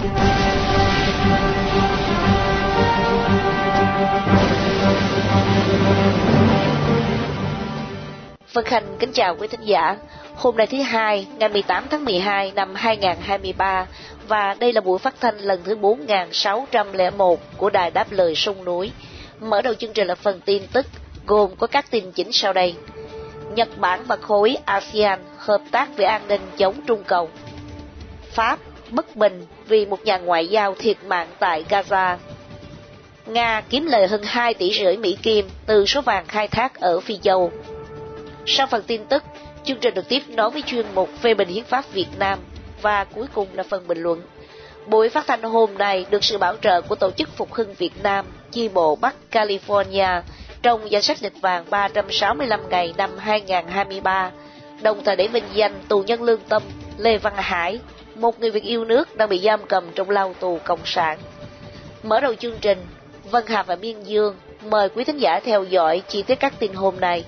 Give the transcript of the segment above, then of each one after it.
Vân Khanh kính chào quý thính giả. Hôm nay thứ hai, ngày 18 tháng 12 năm 2023 và đây là buổi phát thanh lần thứ 4601 của Đài Đáp Lời Sông Núi. Mở đầu chương trình là phần tin tức, gồm có các tin chính sau đây. Nhật Bản và khối ASEAN hợp tác về an ninh chống Trung Cộng. Pháp bất bình vì một nhà ngoại giao thiệt mạng tại Gaza. Nga kiếm lời hơn 2 tỷ rưỡi Mỹ Kim từ số vàng khai thác ở Phi Châu. Sau phần tin tức, chương trình được tiếp nối với chuyên mục phê bình hiến pháp Việt Nam và cuối cùng là phần bình luận. Buổi phát thanh hôm nay được sự bảo trợ của Tổ chức Phục hưng Việt Nam, chi bộ Bắc California, trong danh sách lịch vàng 365 ngày năm 2023, đồng thời để vinh danh tù nhân lương tâm Lê Văn Hải, một người Việt yêu nước đang bị giam cầm trong lao tù Cộng sản. Mở đầu chương trình, Vân Hà và Miên Dương mời quý thính giả theo dõi chi tiết các tin hôm nay.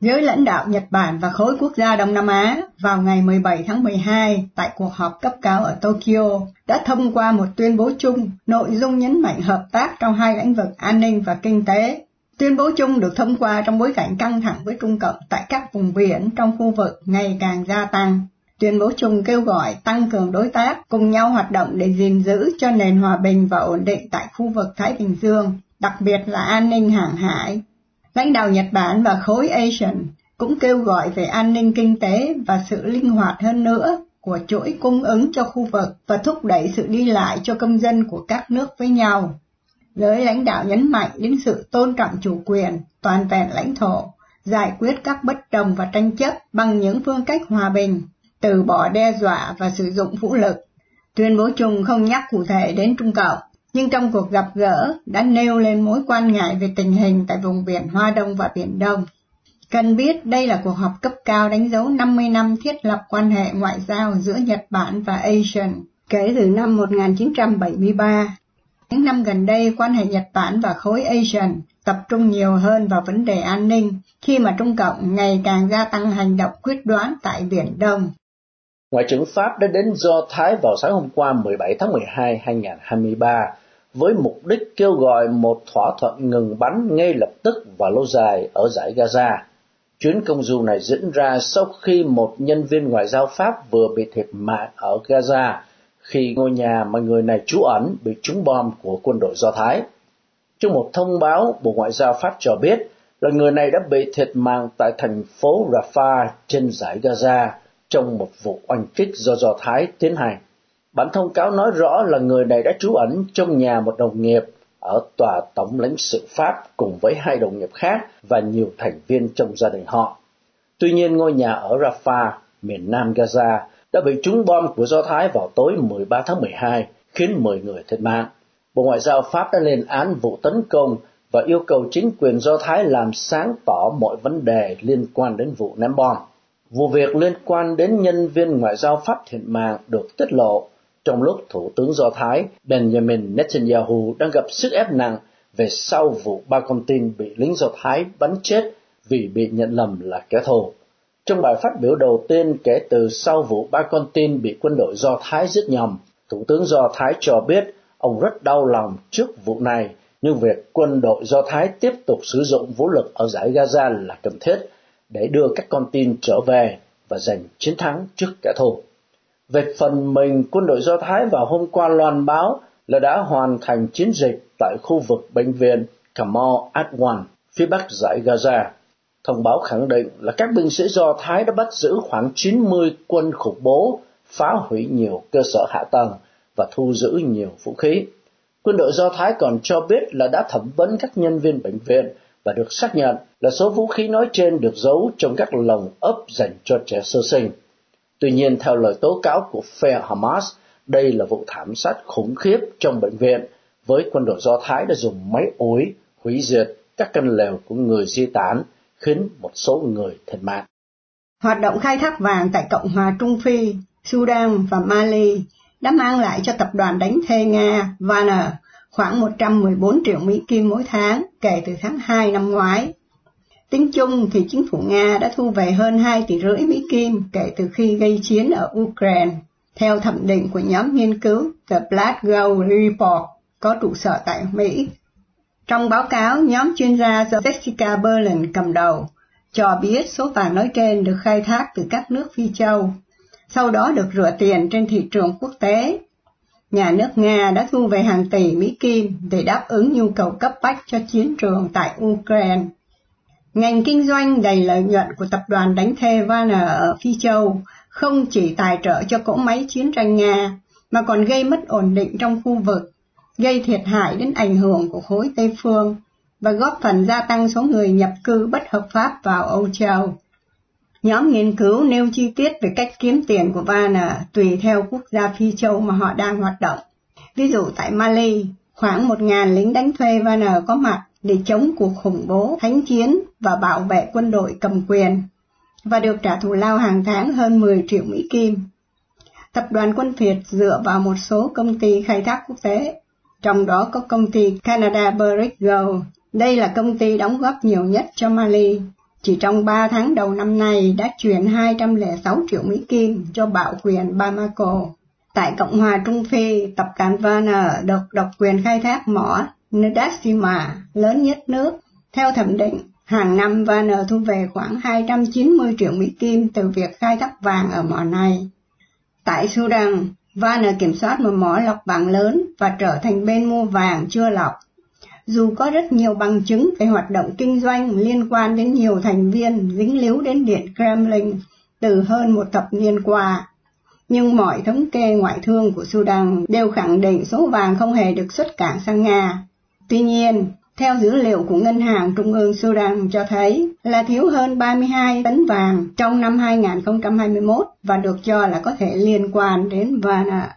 Giới lãnh đạo Nhật Bản và khối quốc gia Đông Nam Á vào ngày 17 tháng 12 tại cuộc họp cấp cao ở Tokyo đã thông qua một tuyên bố chung nội dung nhấn mạnh hợp tác trong hai lĩnh vực an ninh và kinh tế. Tuyên bố chung được thông qua trong bối cảnh căng thẳng với Trung Cộng tại các vùng biển trong khu vực ngày càng gia tăng. Tuyên bố chung kêu gọi tăng cường đối tác, cùng nhau hoạt động để gìn giữ cho nền hòa bình và ổn định tại khu vực Thái Bình Dương, đặc biệt là an ninh hàng hải, Lãnh đạo Nhật Bản và khối ASEAN cũng kêu gọi về an ninh kinh tế và sự linh hoạt hơn nữa của chuỗi cung ứng cho khu vực và thúc đẩy sự đi lại cho công dân của các nước với nhau. Giới lãnh đạo nhấn mạnh đến sự tôn trọng chủ quyền, toàn vẹn lãnh thổ, giải quyết các bất đồng và tranh chấp bằng những phương cách hòa bình, từ bỏ đe dọa và sử dụng vũ lực. Tuyên bố chung không nhắc cụ thể đến Trung Cộng, nhưng trong cuộc gặp gỡ đã nêu lên mối quan ngại về tình hình tại vùng biển Hoa Đông và Biển Đông. Cần biết đây là cuộc họp cấp cao đánh dấu 50 năm thiết lập quan hệ ngoại giao giữa Nhật Bản và ASEAN kể từ năm 1973. Những năm gần đây, quan hệ Nhật Bản và khối ASEAN tập trung nhiều hơn vào vấn đề an ninh khi mà Trung Cộng ngày càng gia tăng hành động quyết đoán tại Biển Đông. Ngoại trưởng Pháp đã đến Do Thái vào sáng hôm qua 17 tháng 12, 2023 với mục đích kêu gọi một thỏa thuận ngừng bắn ngay lập tức và lâu dài ở giải Gaza. Chuyến công du này diễn ra sau khi một nhân viên ngoại giao Pháp vừa bị thiệt mạng ở Gaza khi ngôi nhà mà người này trú ẩn bị trúng bom của quân đội Do Thái. Trong một thông báo, Bộ Ngoại giao Pháp cho biết là người này đã bị thiệt mạng tại thành phố Rafah trên giải Gaza trong một vụ oanh kích do Do Thái tiến hành. Bản thông cáo nói rõ là người này đã trú ẩn trong nhà một đồng nghiệp ở tòa tổng lãnh sự Pháp cùng với hai đồng nghiệp khác và nhiều thành viên trong gia đình họ. Tuy nhiên ngôi nhà ở Rafah, miền nam Gaza, đã bị trúng bom của Do Thái vào tối 13 tháng 12, khiến 10 người thiệt mạng. Bộ Ngoại giao Pháp đã lên án vụ tấn công và yêu cầu chính quyền Do Thái làm sáng tỏ mọi vấn đề liên quan đến vụ ném bom. Vụ việc liên quan đến nhân viên ngoại giao Pháp thiệt mạng được tiết lộ trong lúc Thủ tướng Do Thái Benjamin Netanyahu đang gặp sức ép nặng về sau vụ ba con tin bị lính Do Thái bắn chết vì bị nhận lầm là kẻ thù. Trong bài phát biểu đầu tiên kể từ sau vụ ba con tin bị quân đội Do Thái giết nhầm, Thủ tướng Do Thái cho biết ông rất đau lòng trước vụ này, nhưng việc quân đội Do Thái tiếp tục sử dụng vũ lực ở giải Gaza là cần thiết để đưa các con tin trở về và giành chiến thắng trước kẻ thù. Về phần mình, quân đội Do Thái vào hôm qua loan báo là đã hoàn thành chiến dịch tại khu vực bệnh viện Kamal Adwan, phía bắc giải Gaza. Thông báo khẳng định là các binh sĩ Do Thái đã bắt giữ khoảng 90 quân khủng bố, phá hủy nhiều cơ sở hạ tầng và thu giữ nhiều vũ khí. Quân đội Do Thái còn cho biết là đã thẩm vấn các nhân viên bệnh viện và được xác nhận là số vũ khí nói trên được giấu trong các lồng ấp dành cho trẻ sơ sinh. Tuy nhiên, theo lời tố cáo của phe Hamas, đây là vụ thảm sát khủng khiếp trong bệnh viện với quân đội Do Thái đã dùng máy ối hủy diệt các căn lều của người di tán, khiến một số người thiệt mạng. Hoạt động khai thác vàng tại Cộng hòa Trung Phi, Sudan và Mali đã mang lại cho tập đoàn đánh thuê Nga Wagner khoảng 114 triệu Mỹ Kim mỗi tháng kể từ tháng 2 năm ngoái. Tính chung thì chính phủ Nga đã thu về hơn 2 tỷ rưỡi Mỹ Kim kể từ khi gây chiến ở Ukraine, theo thẩm định của nhóm nghiên cứu The Black Gold Report có trụ sở tại Mỹ. Trong báo cáo, nhóm chuyên gia do Jessica Berlin cầm đầu cho biết số vàng nói trên được khai thác từ các nước Phi Châu, sau đó được rửa tiền trên thị trường quốc tế. Nhà nước Nga đã thu về hàng tỷ Mỹ Kim để đáp ứng nhu cầu cấp bách cho chiến trường tại Ukraine. Ngành kinh doanh đầy lợi nhuận của tập đoàn đánh thuê Wagner ở Phi Châu không chỉ tài trợ cho cỗ máy chiến tranh Nga, mà còn gây mất ổn định trong khu vực, gây thiệt hại đến ảnh hưởng của khối Tây Phương và góp phần gia tăng số người nhập cư bất hợp pháp vào Âu Châu. Nhóm nghiên cứu nêu chi tiết về cách kiếm tiền của Wagner tùy theo quốc gia Phi Châu mà họ đang hoạt động. Ví dụ tại Mali, khoảng 1.000 lính đánh thuê Wagner có mặt để chống cuộc khủng bố, thánh chiến và bảo vệ quân đội cầm quyền, và được trả thù lao hàng tháng hơn 10 triệu Mỹ Kim. Tập đoàn quân Việt dựa vào một số công ty khai thác quốc tế, trong đó có công ty Canada Barrick Gold. Đây là công ty đóng góp nhiều nhất cho Mali. Chỉ trong 3 tháng đầu năm nay đã chuyển 206 triệu Mỹ Kim cho bạo quyền Bamako. Tại Cộng hòa Trung Phi, tập đoàn Warner được độc quyền khai thác mỏ Ndasima lớn nhất nước. Theo thẩm định, hàng năm Warner thu về khoảng 290 triệu Mỹ Kim từ việc khai thác vàng ở mỏ này. Tại Sudan, Wagner kiểm soát một mỏ lọc vàng lớn và trở thành bên mua vàng chưa lọc. Dù có rất nhiều bằng chứng về hoạt động kinh doanh liên quan đến nhiều thành viên dính líu đến Điện Kremlin từ hơn một thập niên qua, nhưng mọi thống kê ngoại thương của Sudan đều khẳng định số vàng không hề được xuất cảng sang Nga. Tuy nhiên, theo dữ liệu của Ngân hàng Trung ương Sudan cho thấy là thiếu hơn 32 tấn vàng trong năm 2021 và được cho là có thể liên quan đến Vana.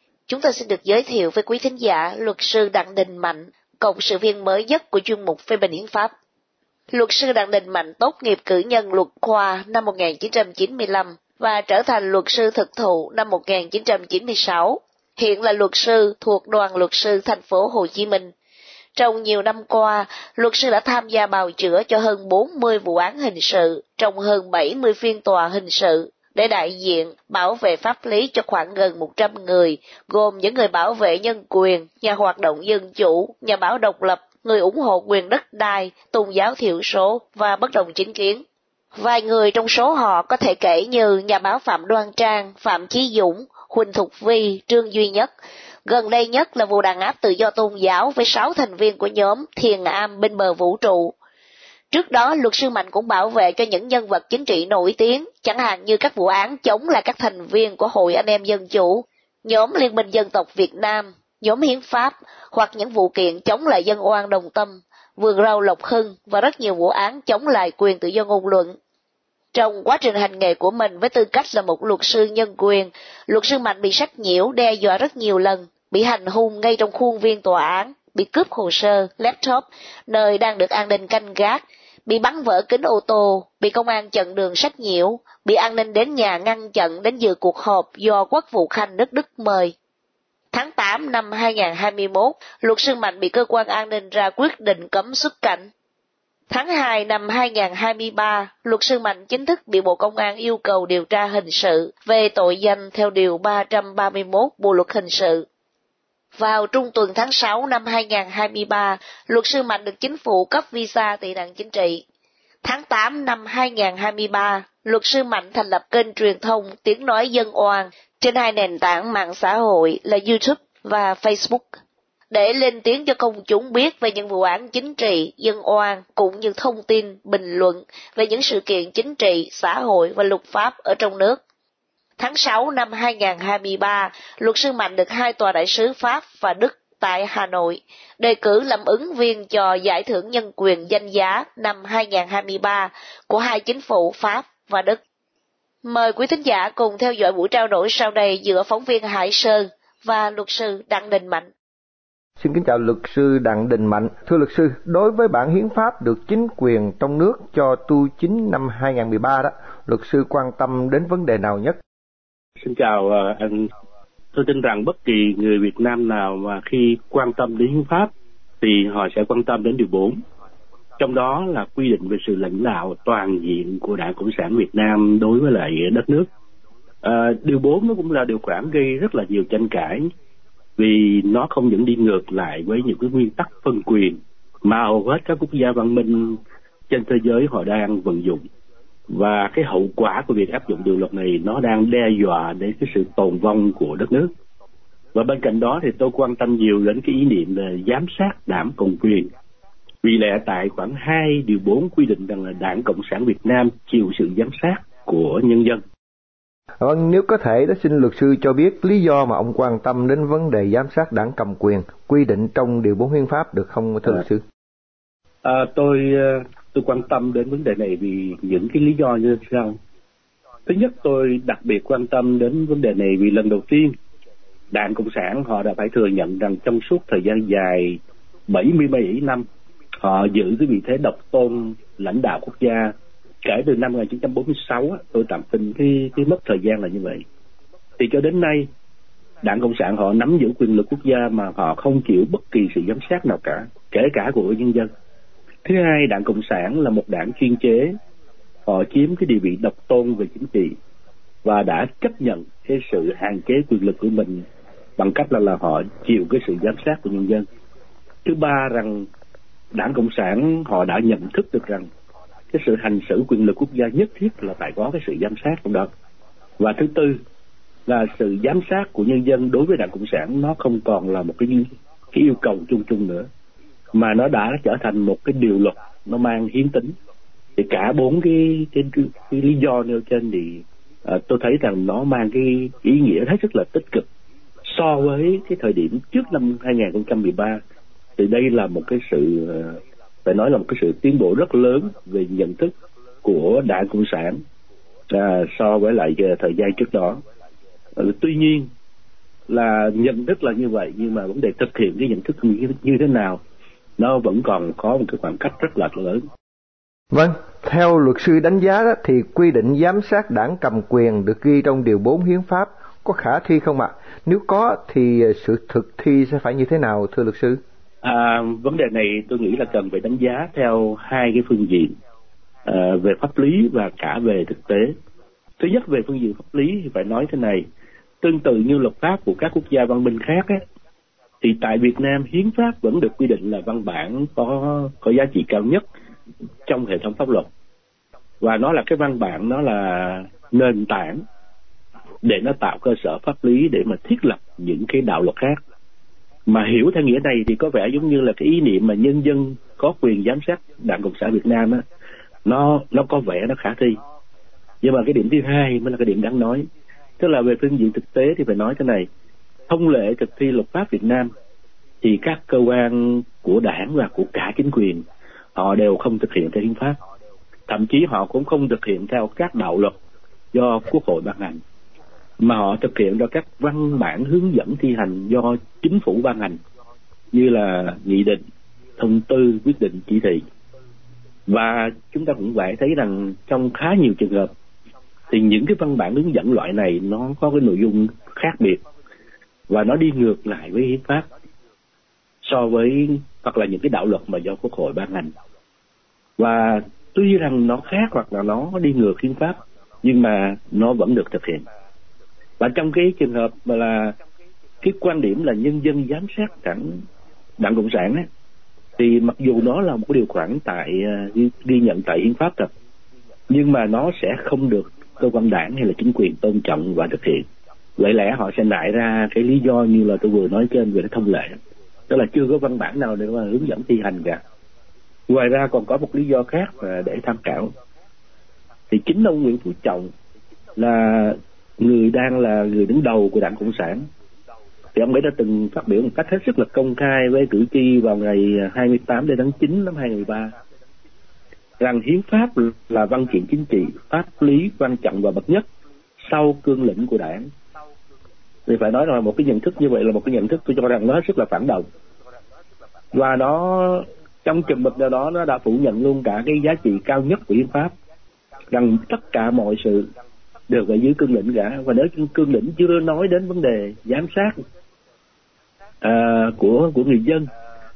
chúng ta xin được giới thiệu với quý thính giả luật sư Đặng Đình Mạnh, cộng sự viên mới nhất của chuyên mục phê bình hiến pháp. Luật sư Đặng Đình Mạnh tốt nghiệp cử nhân luật khoa năm 1995 và trở thành luật sư thực thụ năm 1996. Hiện là luật sư thuộc đoàn luật sư thành phố Hồ Chí Minh. Trong nhiều năm qua, luật sư đã tham gia bào chữa cho hơn 40 vụ án hình sự trong hơn 70 phiên tòa hình sự để đại diện bảo vệ pháp lý cho khoảng gần 100 người, gồm những người bảo vệ nhân quyền, nhà hoạt động dân chủ, nhà báo độc lập, người ủng hộ quyền đất đai, tôn giáo thiểu số và bất đồng chính kiến. Vài người trong số họ có thể kể như nhà báo Phạm Đoan Trang, Phạm Chí Dũng, Huỳnh Thục Vi, Trương Duy Nhất. Gần đây nhất là vụ đàn áp tự do tôn giáo với 6 thành viên của nhóm Thiền Am bên bờ vũ trụ, Trước đó, luật sư Mạnh cũng bảo vệ cho những nhân vật chính trị nổi tiếng, chẳng hạn như các vụ án chống lại các thành viên của Hội Anh em Dân Chủ, nhóm Liên minh Dân tộc Việt Nam, nhóm Hiến pháp, hoặc những vụ kiện chống lại dân oan đồng tâm, vườn rau Lộc Hưng và rất nhiều vụ án chống lại quyền tự do ngôn luận. Trong quá trình hành nghề của mình với tư cách là một luật sư nhân quyền, luật sư Mạnh bị sách nhiễu đe dọa rất nhiều lần, bị hành hung ngay trong khuôn viên tòa án, bị cướp hồ sơ, laptop, nơi đang được an ninh canh gác, bị bắn vỡ kính ô tô, bị công an chặn đường sách nhiễu, bị an ninh đến nhà ngăn chặn đến dự cuộc họp do quốc vụ khanh nước Đức mời. Tháng 8 năm 2021, luật sư Mạnh bị cơ quan an ninh ra quyết định cấm xuất cảnh. Tháng 2 năm 2023, luật sư Mạnh chính thức bị Bộ Công an yêu cầu điều tra hình sự về tội danh theo Điều 331 Bộ Luật Hình sự. Vào trung tuần tháng 6 năm 2023, luật sư Mạnh được chính phủ cấp visa tị nạn chính trị. Tháng 8 năm 2023, luật sư Mạnh thành lập kênh truyền thông Tiếng Nói Dân Oan trên hai nền tảng mạng xã hội là YouTube và Facebook để lên tiếng cho công chúng biết về những vụ án chính trị, dân oan cũng như thông tin, bình luận về những sự kiện chính trị, xã hội và luật pháp ở trong nước. Tháng 6 năm 2023, luật sư Mạnh được hai tòa đại sứ Pháp và Đức tại Hà Nội đề cử làm ứng viên cho giải thưởng nhân quyền danh giá năm 2023 của hai chính phủ Pháp và Đức. Mời quý thính giả cùng theo dõi buổi trao đổi sau đây giữa phóng viên Hải Sơn và luật sư Đặng Đình Mạnh. Xin kính chào luật sư Đặng Đình Mạnh. Thưa luật sư, đối với bản hiến pháp được chính quyền trong nước cho tu chính năm 2013 đó, luật sư quan tâm đến vấn đề nào nhất? Xin chào ờ, anh. Tôi tin rằng bất kỳ người Việt Nam nào mà khi quan tâm đến hiến pháp thì họ sẽ quan tâm đến điều 4. Trong đó là quy định về sự lãnh đạo toàn diện của Đảng Cộng sản Việt Nam đối với lại đất nước. À, điều 4 nó cũng là điều khoản gây rất là nhiều tranh cãi vì nó không những đi ngược lại với những cái nguyên tắc phân quyền mà hầu hết các quốc gia văn minh trên thế giới họ đang vận dụng và cái hậu quả của việc áp dụng điều luật này nó đang đe dọa đến cái sự tồn vong của đất nước và bên cạnh đó thì tôi quan tâm nhiều đến cái ý niệm là giám sát đảng cộng quyền vì lẽ tại khoảng 2 điều 4 quy định rằng là đảng cộng sản Việt Nam chịu sự giám sát của nhân dân Vâng, nếu có thể đó xin luật sư cho biết lý do mà ông quan tâm đến vấn đề giám sát đảng cầm quyền quy định trong điều 4 hiến pháp được không thưa à. luật sư? À, tôi tôi quan tâm đến vấn đề này vì những cái lý do như sau. Thứ nhất, tôi đặc biệt quan tâm đến vấn đề này vì lần đầu tiên Đảng Cộng sản họ đã phải thừa nhận rằng trong suốt thời gian dài 77 năm, họ giữ cái vị thế độc tôn lãnh đạo quốc gia. Kể từ năm 1946 tôi tạm tin cái cái mất thời gian là như vậy. Thì cho đến nay, đảng cộng sản họ nắm giữ quyền lực quốc gia mà họ không chịu bất kỳ sự giám sát nào cả, kể cả của nhân dân thứ hai, đảng cộng sản là một đảng chuyên chế. Họ chiếm cái địa vị độc tôn về chính trị và đã chấp nhận cái sự hạn chế quyền lực của mình bằng cách là là họ chịu cái sự giám sát của nhân dân. Thứ ba rằng, đảng cộng sản họ đã nhận thức được rằng cái sự hành xử quyền lực quốc gia nhất thiết là phải có cái sự giám sát trong đó. Và thứ tư là sự giám sát của nhân dân đối với đảng cộng sản nó không còn là một cái cái yêu cầu chung chung nữa mà nó đã trở thành một cái điều luật nó mang hiến tính. Thì cả bốn cái cái, cái, cái lý do nêu trên thì à, tôi thấy rằng nó mang cái ý nghĩa hết sức là tích cực. So với cái thời điểm trước năm 2013 thì đây là một cái sự ờ, phải nói là một cái sự tiến bộ rất lớn về nhận thức của đảng cộng sản à, so với lại thời gian trước đó. À, tuy nhiên là nhận thức là như vậy nhưng mà vấn đề thực hiện cái nhận thức như, như thế nào nó vẫn còn có một cái khoảng cách rất là lớn Vâng, theo luật sư đánh giá đó, thì quy định giám sát đảng cầm quyền được ghi trong Điều 4 Hiến pháp có khả thi không ạ? Nếu có thì sự thực thi sẽ phải như thế nào thưa luật sư? À, vấn đề này tôi nghĩ là cần phải đánh giá theo hai cái phương diện à, về pháp lý và cả về thực tế. Thứ nhất về phương diện pháp lý thì phải nói thế này, tương tự như luật pháp của các quốc gia văn minh khác ấy, thì tại Việt Nam, hiến pháp vẫn được quy định là văn bản có có giá trị cao nhất trong hệ thống pháp luật. Và nó là cái văn bản, nó là nền tảng để nó tạo cơ sở pháp lý để mà thiết lập những cái đạo luật khác. Mà hiểu theo nghĩa này thì có vẻ giống như là cái ý niệm mà nhân dân có quyền giám sát đảng cộng sản việt nam á, nó nó có vẻ nó khả thi. Nhưng mà cái điểm thứ hai mới là cái điểm đáng nói. Tức là về phương diện thực tế thì phải nói thế này thông lệ thực thi luật pháp việt nam, thì các cơ quan của đảng và của cả chính quyền, họ đều không thực hiện theo hiến pháp. Thậm chí họ cũng không thực hiện theo các đạo luật do quốc hội ban hành, mà họ thực hiện theo các văn bản hướng dẫn thi hành do chính phủ ban hành, như là nghị định, thông tư, quyết định chỉ thị. Và chúng ta cũng phải thấy rằng trong khá nhiều trường hợp, thì những cái văn bản hướng dẫn loại này nó có cái nội dung khác biệt và nó đi ngược lại với hiến pháp so với hoặc là những cái đạo luật mà do quốc hội ban hành. Và tuy rằng nó khác hoặc là nó đi ngược hiến pháp nhưng mà nó vẫn được thực hiện. Và trong cái trường hợp mà là cái quan điểm là nhân dân giám sát đảng đảng cộng sản ấy, thì mặc dù nó là một cái điều khoản tại ờ, ghi, ghi nhận tại hiến pháp thật nhưng mà nó sẽ không được cơ quan đảng hay là chính quyền tôn trọng và thực hiện vậy lẽ họ sẽ nại ra cái lý do như là tôi vừa nói trên về cái thông lệ. Tức là chưa có văn bản nào để mà hướng dẫn thi hành cả. Ngoài ra còn có một lý do khác để tham khảo. Thì chính ông Nguyễn Phú Trọng là người đang là người đứng đầu của đảng cộng sản. Thì ông ấy đã từng phát biểu một cách hết sức là công khai với cử tri vào ngày 28 tháng 9 năm 2013 rằng hiến pháp là văn kiện chính trị, pháp lý quan trọng và bậc nhất sau cương lĩnh của đảng thì phải nói là một cái nhận thức như vậy là một cái nhận thức tôi cho rằng nó hết sức là phản động. Và nó trong chừng mực nào đó nó đã phủ nhận luôn cả cái giá trị cao nhất của hiến pháp rằng tất cả mọi sự đều ở dưới cương lĩnh cả. Và nếu cương lĩnh chưa nói đến vấn đề giám sát à, của của người dân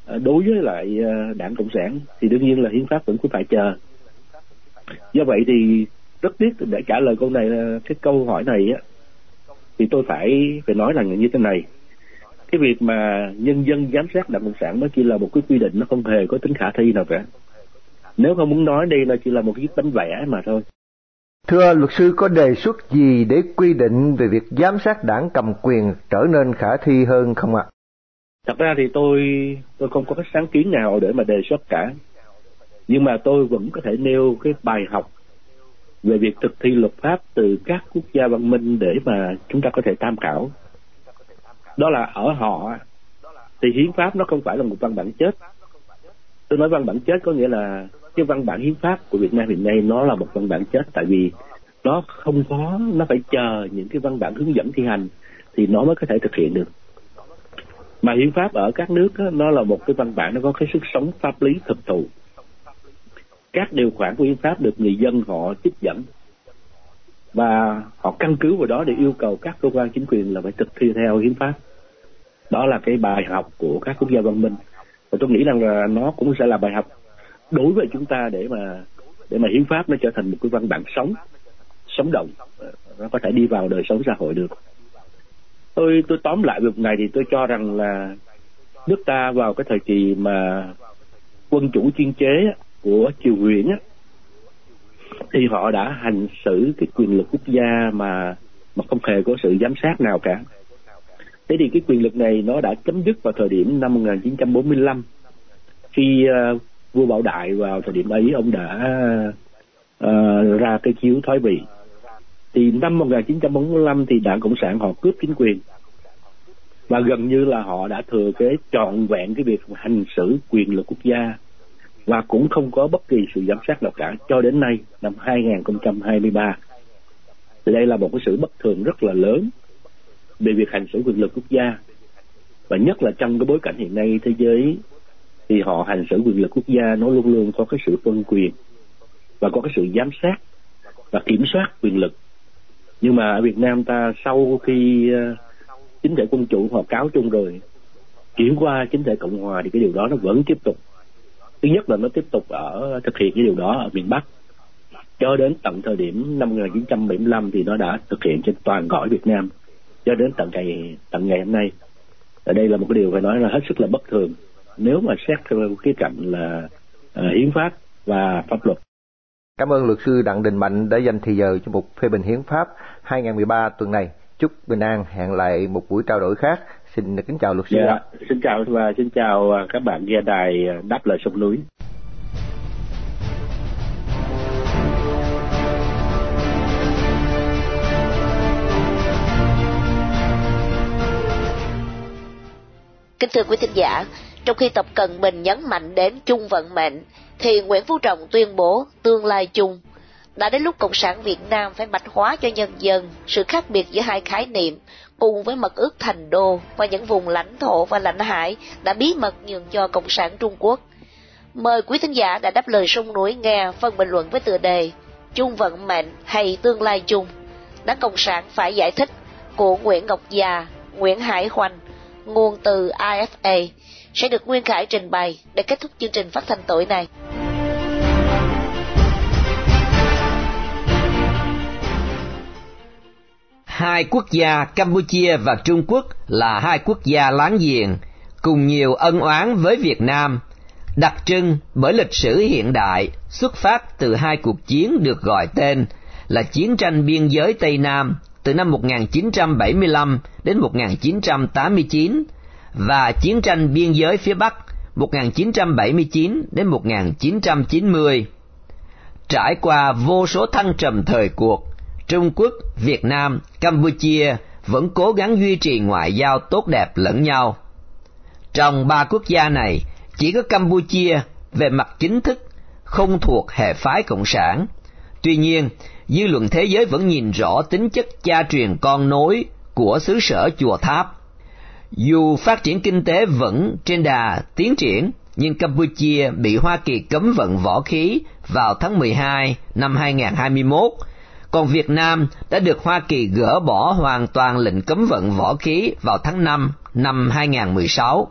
à, đối với lại à, đảng cộng sản thì đương nhiên là hiến pháp vẫn cứ phải chờ. Do vậy thì rất tiếc để trả lời câu này à, cái câu hỏi này á thì tôi phải phải nói rằng như thế này cái việc mà nhân dân giám sát đảng cộng sản nó chỉ là một cái quy định nó không hề có tính khả thi nào cả nếu không muốn nói đây nó chỉ là một cái bánh vẽ mà thôi Thưa luật sư có đề xuất gì để quy định về việc giám sát đảng cầm quyền trở nên khả thi hơn không ạ? Thật ra thì tôi tôi không có cái sáng kiến nào để mà đề xuất cả. Nhưng mà tôi vẫn có thể nêu cái bài học về việc thực thi luật pháp từ các quốc gia văn minh để mà chúng ta có thể tham khảo. Đó là ở họ thì hiến pháp nó không phải là một văn bản chết. Tôi nói văn bản chết có nghĩa là cái văn bản hiến pháp của Việt Nam hiện nay nó là một văn bản chết tại vì nó không có nó phải chờ những cái văn bản hướng dẫn thi hành thì nó mới có thể thực hiện được mà hiến pháp ở các nước đó, nó là một cái văn bản nó có cái sức sống pháp lý thực thụ các điều khoản của hiến pháp được người dân họ tiếp dẫn. Và họ căn cứ vào đó để yêu cầu các cơ quan chính quyền là phải thực thi theo hiến pháp. Đó là cái bài học của các quốc gia văn minh. Và tôi nghĩ rằng là nó cũng sẽ là bài học đối với chúng ta để mà để mà hiến pháp nó trở thành một cái văn bản sống sống động. Nó có thể đi vào đời sống xã hội được. Tôi tôi tóm lại việc này thì tôi cho rằng là nước ta vào cái thời kỳ mà quân chủ chuyên chế của triều nguyễn thì họ đã hành xử cái quyền lực quốc gia mà mà không hề có sự giám sát nào cả. Thế thì cái quyền lực này nó đã chấm dứt vào thời điểm năm 1945 khi uh, vua Bảo Đại vào thời điểm ấy ông đã uh, ra cái chiếu thoái vị. Thì năm 1945 thì đảng cộng sản họ cướp chính quyền. Và gần như là họ đã thừa kế trọn vẹn cái việc hành xử quyền lực quốc gia và cũng không có bất kỳ sự giám sát nào cả cho đến nay, năm 2023 thì đây là một cái sự bất thường rất là lớn về việc hành xử quyền lực quốc gia. Và nhất là trong cái bối cảnh hiện nay thế giới, thì họ hành xử quyền lực quốc gia nó luôn luôn có cái sự phân quyền và có cái sự giám sát và kiểm soát quyền lực. Nhưng mà ở Việt Nam ta sau khi ờ, chính thể quân chủ họ cáo chung rồi, chuyển qua chính thể cộng hòa thì cái điều đó nó vẫn tiếp tục thứ nhất là nó tiếp tục ở thực hiện cái điều đó ở miền Bắc cho đến tận thời điểm năm 1975 thì nó đã thực hiện trên toàn cõi Việt Nam cho đến tận ngày tận ngày hôm nay ở đây là một cái điều phải nói là hết sức là bất thường nếu mà xét theo cái cạnh là uh, hiến pháp và pháp luật. Cảm ơn luật sư Đặng Đình Mạnh đã dành thời giờ cho một phê bình hiến pháp 2013 tuần này. Chúc bình an, hẹn lại một buổi trao đổi khác. Xin kính chào luật sư. Dạ, xin chào và xin chào à, các bạn nghe đài à, đáp lời sông núi. Kính thưa quý thính giả, Trong khi Tập Cận Bình nhấn mạnh đến chung vận mệnh, thì Nguyễn Phú Trọng tuyên bố tương lai chung. Đã đến lúc Cộng sản Việt Nam phải bạch hóa cho nhân dân sự khác biệt giữa hai khái niệm, cùng với mật ước thành đô và những vùng lãnh thổ và lãnh hải đã bí mật nhường cho Cộng sản Trung Quốc. Mời quý thính giả đã đáp lời sông núi nghe phần bình luận với tựa đề Chung vận mệnh hay tương lai chung? Đảng Cộng sản phải giải thích của Nguyễn Ngọc Già, Nguyễn Hải Hoành, nguồn từ AFA sẽ được Nguyên Khải trình bày để kết thúc chương trình phát thanh tối nay. Hai quốc gia Campuchia và Trung Quốc là hai quốc gia láng giềng, cùng nhiều ân oán với Việt Nam, đặc trưng bởi lịch sử hiện đại xuất phát từ hai cuộc chiến được gọi tên là chiến tranh biên giới Tây Nam từ năm 1975 đến 1989 và chiến tranh biên giới phía Bắc 1979 đến 1990. Trải qua vô số thăng trầm thời cuộc, Trung Quốc, Việt Nam, Campuchia vẫn cố gắng duy trì ngoại giao tốt đẹp lẫn nhau. Trong ba quốc gia này, chỉ có Campuchia về mặt chính thức không thuộc hệ phái cộng sản. Tuy nhiên, dư luận thế giới vẫn nhìn rõ tính chất cha truyền con nối của xứ sở chùa tháp. Dù phát triển kinh tế vẫn trên đà tiến triển, nhưng Campuchia bị Hoa Kỳ cấm vận võ khí vào tháng 12 năm 2021, còn Việt Nam đã được Hoa Kỳ gỡ bỏ hoàn toàn lệnh cấm vận võ khí vào tháng 5 năm 2016.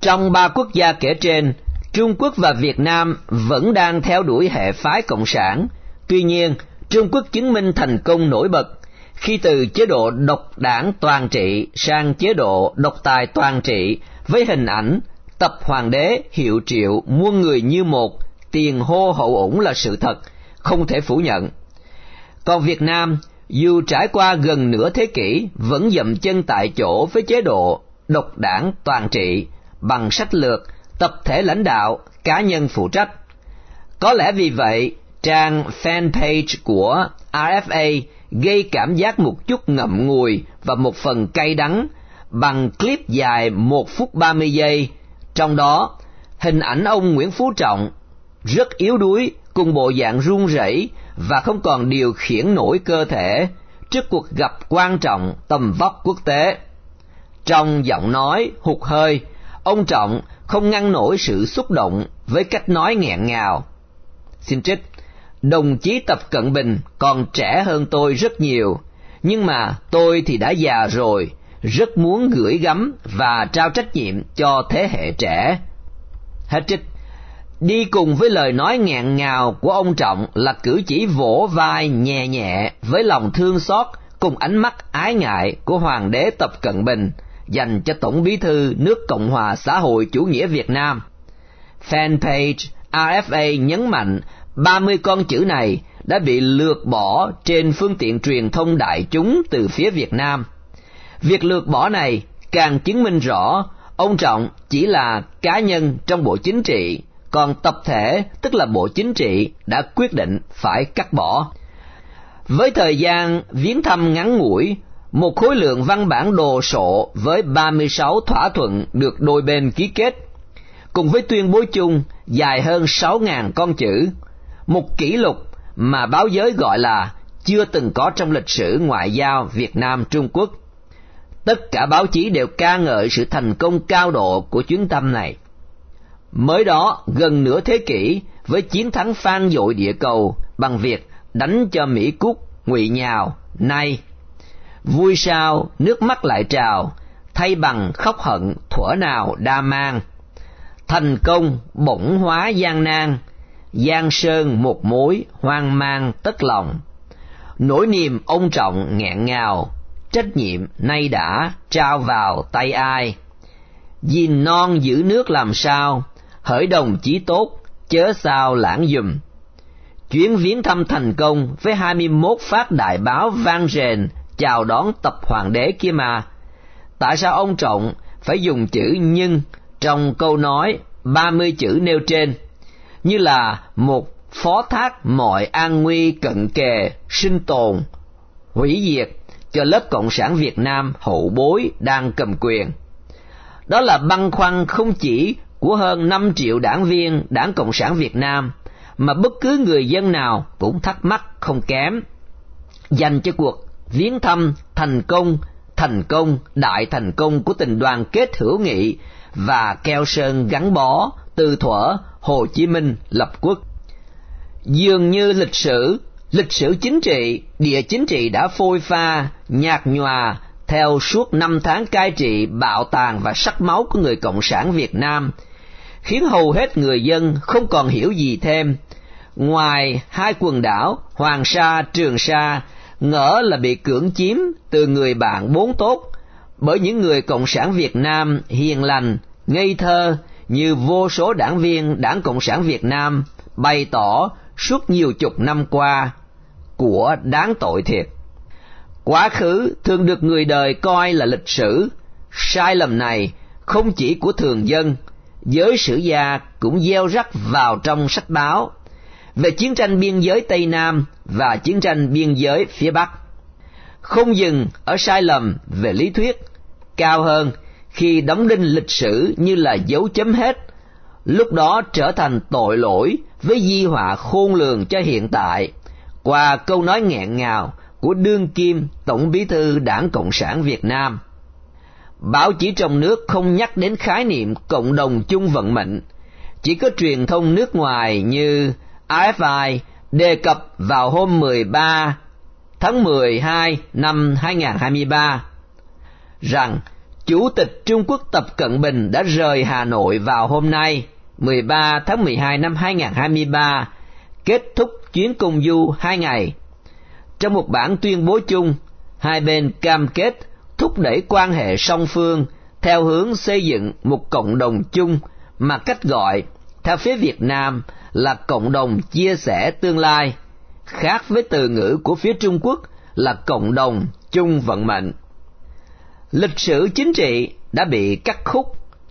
Trong ba quốc gia kể trên, Trung Quốc và Việt Nam vẫn đang theo đuổi hệ phái cộng sản. Tuy nhiên, Trung Quốc chứng minh thành công nổi bật khi từ chế độ độc đảng toàn trị sang chế độ độc tài toàn trị với hình ảnh tập hoàng đế hiệu triệu muôn người như một, tiền hô hậu ủng là sự thật, không thể phủ nhận. Còn Việt Nam, dù trải qua gần nửa thế kỷ, vẫn dậm chân tại chỗ với chế độ độc đảng toàn trị bằng sách lược, tập thể lãnh đạo, cá nhân phụ trách. Có lẽ vì vậy, trang fanpage của RFA gây cảm giác một chút ngậm ngùi và một phần cay đắng bằng clip dài 1 phút 30 giây, trong đó hình ảnh ông Nguyễn Phú Trọng rất yếu đuối cùng bộ dạng run rẩy và không còn điều khiển nổi cơ thể trước cuộc gặp quan trọng tầm vóc quốc tế. Trong giọng nói hụt hơi, ông Trọng không ngăn nổi sự xúc động với cách nói nghẹn ngào. Xin trích, đồng chí Tập Cận Bình còn trẻ hơn tôi rất nhiều, nhưng mà tôi thì đã già rồi, rất muốn gửi gắm và trao trách nhiệm cho thế hệ trẻ. Hết trích. Đi cùng với lời nói ngẹn ngào của ông Trọng là cử chỉ vỗ vai nhẹ nhẹ với lòng thương xót cùng ánh mắt ái ngại của Hoàng đế Tập Cận Bình dành cho Tổng bí thư nước Cộng hòa xã hội chủ nghĩa Việt Nam. Fanpage RFA nhấn mạnh 30 con chữ này đã bị lược bỏ trên phương tiện truyền thông đại chúng từ phía Việt Nam. Việc lược bỏ này càng chứng minh rõ ông Trọng chỉ là cá nhân trong Bộ Chính trị, còn tập thể tức là Bộ Chính trị đã quyết định phải cắt bỏ. Với thời gian viếng thăm ngắn ngủi, một khối lượng văn bản đồ sộ với 36 thỏa thuận được đôi bên ký kết, cùng với tuyên bố chung dài hơn 6.000 con chữ, một kỷ lục mà báo giới gọi là chưa từng có trong lịch sử ngoại giao Việt Nam Trung Quốc. Tất cả báo chí đều ca ngợi sự thành công cao độ của chuyến thăm này. Mới đó, gần nửa thế kỷ, với chiến thắng phan dội địa cầu bằng việc đánh cho Mỹ Cúc, ngụy nhào, nay. Vui sao nước mắt lại trào thay bằng khóc hận thuở nào đa mang. Thành công bổng hóa gian nan giang sơn một mối hoang mang tất lòng. Nỗi niềm ông trọng nghẹn ngào trách nhiệm nay đã trao vào tay ai? Gìn non giữ nước làm sao? Hỡi đồng chí tốt chớ sao lãng dùm chuyến viếng thăm thành công với 21 phát đại báo vang rền chào đón tập hoàng đế kia mà. Tại sao ông Trọng phải dùng chữ nhưng trong câu nói ba mươi chữ nêu trên, như là một phó thác mọi an nguy cận kề, sinh tồn, hủy diệt cho lớp Cộng sản Việt Nam hậu bối đang cầm quyền. Đó là băn khoăn không chỉ của hơn 5 triệu đảng viên Đảng Cộng sản Việt Nam, mà bất cứ người dân nào cũng thắc mắc không kém. Dành cho cuộc viếng thăm thành công, thành công, đại thành công của tình đoàn kết hữu nghị và keo sơn gắn bó từ thuở Hồ Chí Minh lập quốc. Dường như lịch sử, lịch sử chính trị, địa chính trị đã phôi pha, nhạt nhòa theo suốt năm tháng cai trị bạo tàn và sắc máu của người Cộng sản Việt Nam, khiến hầu hết người dân không còn hiểu gì thêm. Ngoài hai quần đảo Hoàng Sa, Trường Sa, ngỡ là bị cưỡng chiếm từ người bạn bốn tốt bởi những người Cộng sản Việt Nam hiền lành, ngây thơ như vô số đảng viên Đảng Cộng sản Việt Nam bày tỏ suốt nhiều chục năm qua của đáng tội thiệt. Quá khứ thường được người đời coi là lịch sử, sai lầm này không chỉ của thường dân, giới sử gia cũng gieo rắc vào trong sách báo về chiến tranh biên giới Tây Nam và chiến tranh biên giới phía Bắc. Không dừng ở sai lầm về lý thuyết, cao hơn khi đóng đinh lịch sử như là dấu chấm hết, lúc đó trở thành tội lỗi với di họa khôn lường cho hiện tại qua câu nói nghẹn ngào của đương kim Tổng bí thư Đảng Cộng sản Việt Nam. Báo chí trong nước không nhắc đến khái niệm cộng đồng chung vận mệnh, chỉ có truyền thông nước ngoài như AFI đề cập vào hôm 13 tháng 12 năm 2023 rằng Chủ tịch Trung Quốc Tập Cận Bình đã rời Hà Nội vào hôm nay 13 tháng 12 năm 2023 kết thúc chuyến công du hai ngày. Trong một bản tuyên bố chung, hai bên cam kết thúc đẩy quan hệ song phương theo hướng xây dựng một cộng đồng chung mà cách gọi theo phía Việt Nam là cộng đồng chia sẻ tương lai, khác với từ ngữ của phía Trung Quốc là cộng đồng chung vận mệnh. Lịch sử chính trị đã bị cắt khúc,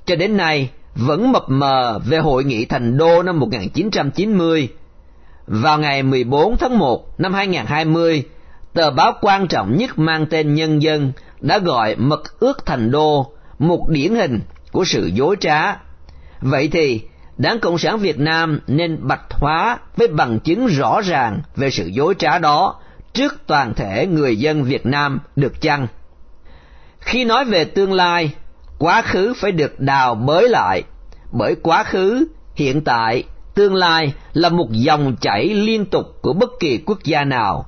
cho đến nay vẫn mập mờ về hội nghị thành đô năm 1990. Vào ngày 14 tháng 1 năm 2020, tờ báo quan trọng nhất mang tên Nhân dân đã gọi mật ước thành đô một điển hình của sự dối trá. Vậy thì, Đảng Cộng sản Việt Nam nên bạch hóa với bằng chứng rõ ràng về sự dối trá đó trước toàn thể người dân Việt Nam được chăng? Khi nói về tương lai, quá khứ phải được đào bới lại, bởi quá khứ, hiện tại, tương lai là một dòng chảy liên tục của bất kỳ quốc gia nào.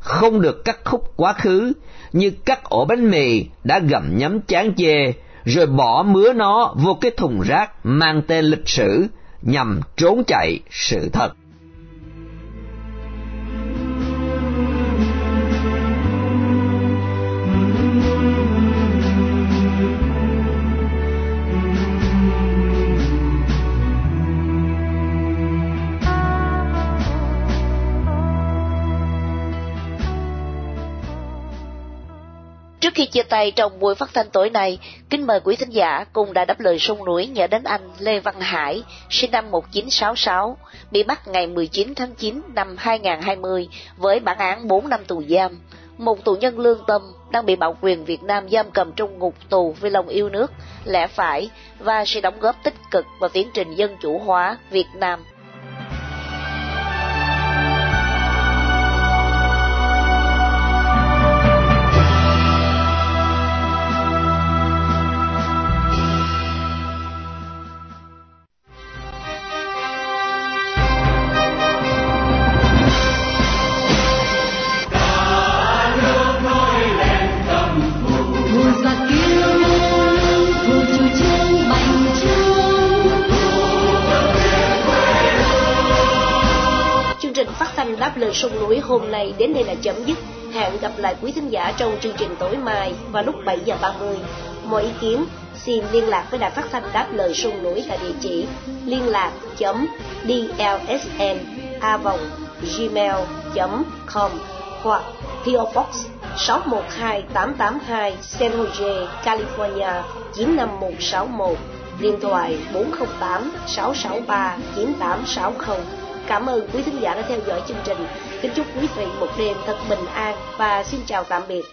Không được cắt khúc quá khứ, như cắt ổ bánh mì đã gặm nhấm chán chê, rồi bỏ mứa nó vô cái thùng rác mang tên lịch sử, nhằm trốn chạy sự thật. Chia tay trong buổi phát thanh tối nay, kính mời quý thính giả cùng đã đáp lời sông núi nhớ đến anh Lê Văn Hải, sinh năm 1966, bị bắt ngày 19 tháng 9 năm 2020 với bản án 4 năm tù giam. Một tù nhân lương tâm đang bị bạo quyền Việt Nam giam cầm trong ngục tù vì lòng yêu nước, lẽ phải và sự đóng góp tích cực vào tiến trình dân chủ hóa Việt Nam. Lên lời sông núi hôm nay đến đây là chấm dứt. Hẹn gặp lại quý thính giả trong chương trình tối mai vào lúc 7 giờ 30. Mọi ý kiến xin liên lạc với đài phát thanh đáp lời sông núi tại địa chỉ liên lạc chấm dlsn a vòng gmail.com hoặc PO Box 612882 San Jose, California 95161 điện thoại 408 663 9860 Cảm ơn quý thính giả đã theo dõi chương trình. Kính chúc quý vị một đêm thật bình an và xin chào tạm biệt.